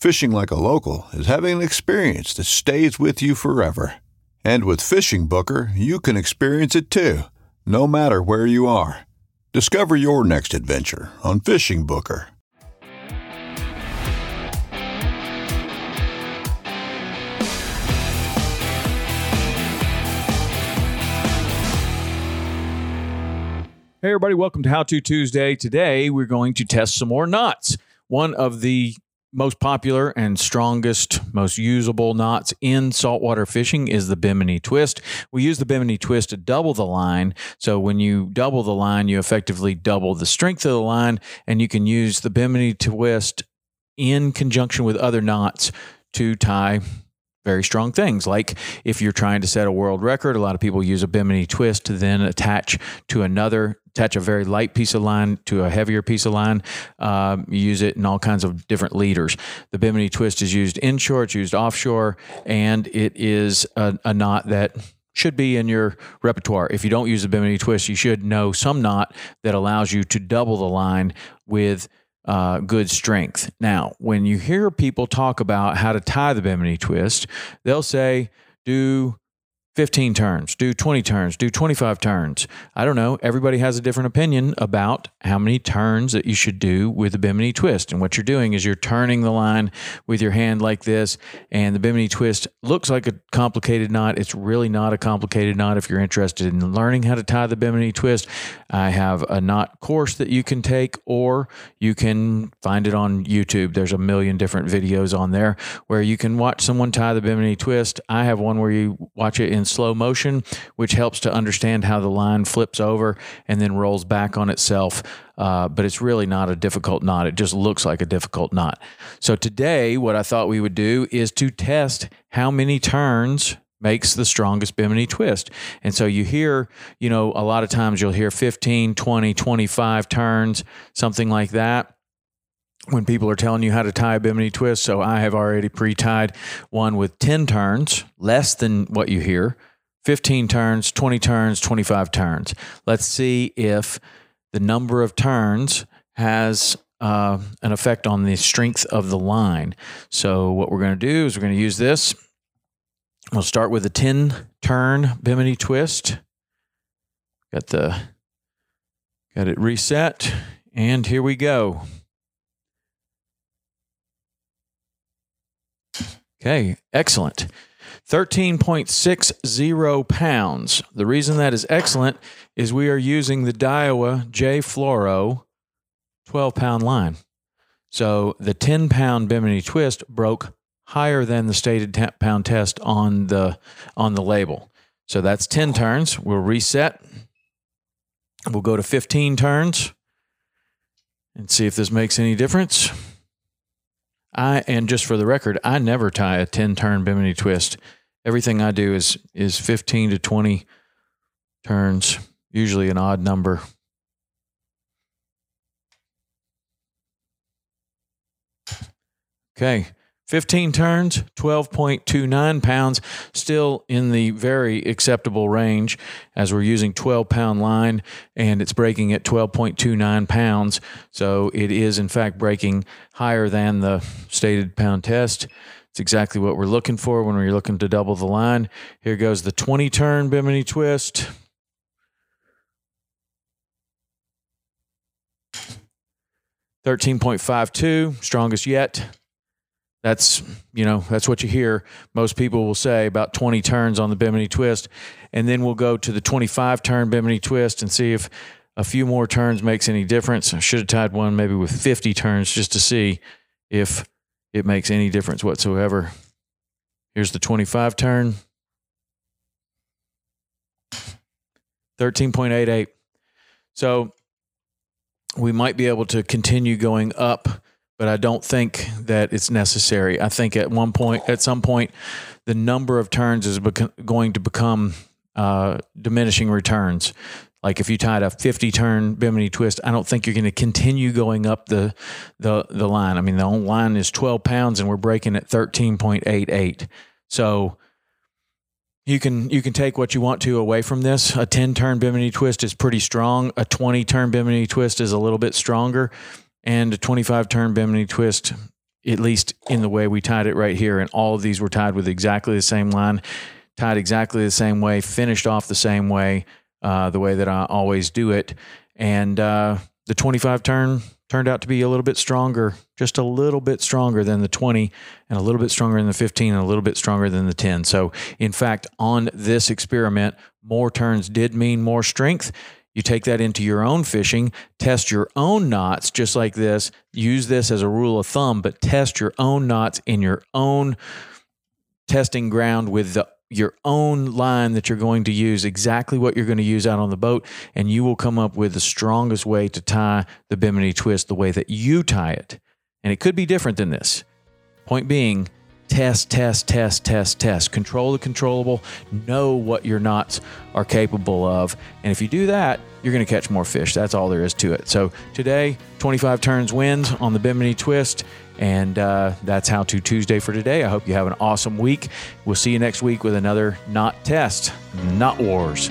Fishing like a local is having an experience that stays with you forever. And with Fishing Booker, you can experience it too, no matter where you are. Discover your next adventure on Fishing Booker. Hey, everybody, welcome to How To Tuesday. Today, we're going to test some more knots. One of the most popular and strongest, most usable knots in saltwater fishing is the Bimini twist. We use the Bimini twist to double the line. So when you double the line, you effectively double the strength of the line, and you can use the Bimini twist in conjunction with other knots to tie very strong things. Like if you're trying to set a world record, a lot of people use a Bimini twist to then attach to another, attach a very light piece of line to a heavier piece of line. Um, you use it in all kinds of different leaders. The Bimini twist is used inshore, it's used offshore, and it is a, a knot that should be in your repertoire. If you don't use the Bimini twist, you should know some knot that allows you to double the line with uh, good strength. Now, when you hear people talk about how to tie the Bimini twist, they'll say, do 15 turns, do 20 turns, do 25 turns. I don't know. Everybody has a different opinion about how many turns that you should do with the Bimini twist. And what you're doing is you're turning the line with your hand like this. And the Bimini twist looks like a complicated knot. It's really not a complicated knot if you're interested in learning how to tie the Bimini twist. I have a knot course that you can take, or you can find it on YouTube. There's a million different videos on there where you can watch someone tie the Bimini twist. I have one where you watch it in slow motion, which helps to understand how the line flips over and then rolls back on itself. Uh, but it's really not a difficult knot. It just looks like a difficult knot. So today, what I thought we would do is to test how many turns makes the strongest bimini twist. And so you hear, you know, a lot of times you'll hear 15, 20, 25 turns, something like that when people are telling you how to tie a bimini twist. So I have already pre tied one with 10 turns, less than what you hear, 15 turns, 20 turns, 25 turns. Let's see if the number of turns has uh, an effect on the strength of the line. So what we're going to do is we're going to use this. We'll start with a 10 turn bimini twist. Got the got it reset and here we go. Okay, excellent. 13.60 pounds. The reason that is excellent is we are using the Daiwa J Fluoro 12 pound line. So the 10 pound Bimini twist broke higher than the stated 10 pound test on the on the label. So that's 10 turns. We'll reset. We'll go to 15 turns and see if this makes any difference. I and just for the record, I never tie a 10 turn bimini twist. Everything I do is is 15 to 20 turns, usually an odd number. Okay, 15 turns, 12.29 pounds, still in the very acceptable range as we're using 12 pound line and it's breaking at 12.29 pounds. So it is, in fact, breaking higher than the stated pound test. It's exactly what we're looking for when we're looking to double the line. Here goes the 20 turn Bimini twist. Thirteen point five two, strongest yet. That's you know that's what you hear. Most people will say about 20 turns on the Bimini twist, and then we'll go to the 25 turn Bimini twist and see if a few more turns makes any difference. I should have tied one maybe with 50 turns just to see if it makes any difference whatsoever. Here's the 25 turn. 13.88. So we might be able to continue going up but I don't think that it's necessary. I think at one point, at some point, the number of turns is going to become uh, diminishing returns. Like if you tied a 50 turn Bimini twist, I don't think you're going to continue going up the, the the line. I mean, the line is 12 pounds and we're breaking at 13.88. So you can you can take what you want to away from this. A 10 turn Bimini twist is pretty strong. A 20 turn Bimini twist is a little bit stronger and a 25 turn Bimini twist, at least in the way we tied it right here. And all of these were tied with exactly the same line, tied exactly the same way, finished off the same way, uh, the way that I always do it. And uh, the 25 turn turned out to be a little bit stronger, just a little bit stronger than the 20, and a little bit stronger than the 15, and a little bit stronger than the 10. So, in fact, on this experiment, more turns did mean more strength. You take that into your own fishing, test your own knots just like this. Use this as a rule of thumb, but test your own knots in your own testing ground with the your own line that you're going to use, exactly what you're going to use out on the boat, and you will come up with the strongest way to tie the Bimini twist the way that you tie it. And it could be different than this. Point being, test, test, test, test, test. Control the controllable. Know what your knots are capable of. And if you do that, you're going to catch more fish. That's all there is to it. So today, 25 turns wins on the Bimini Twist. And uh, that's How To Tuesday for today. I hope you have an awesome week. We'll see you next week with another Knot Test, Knot Wars.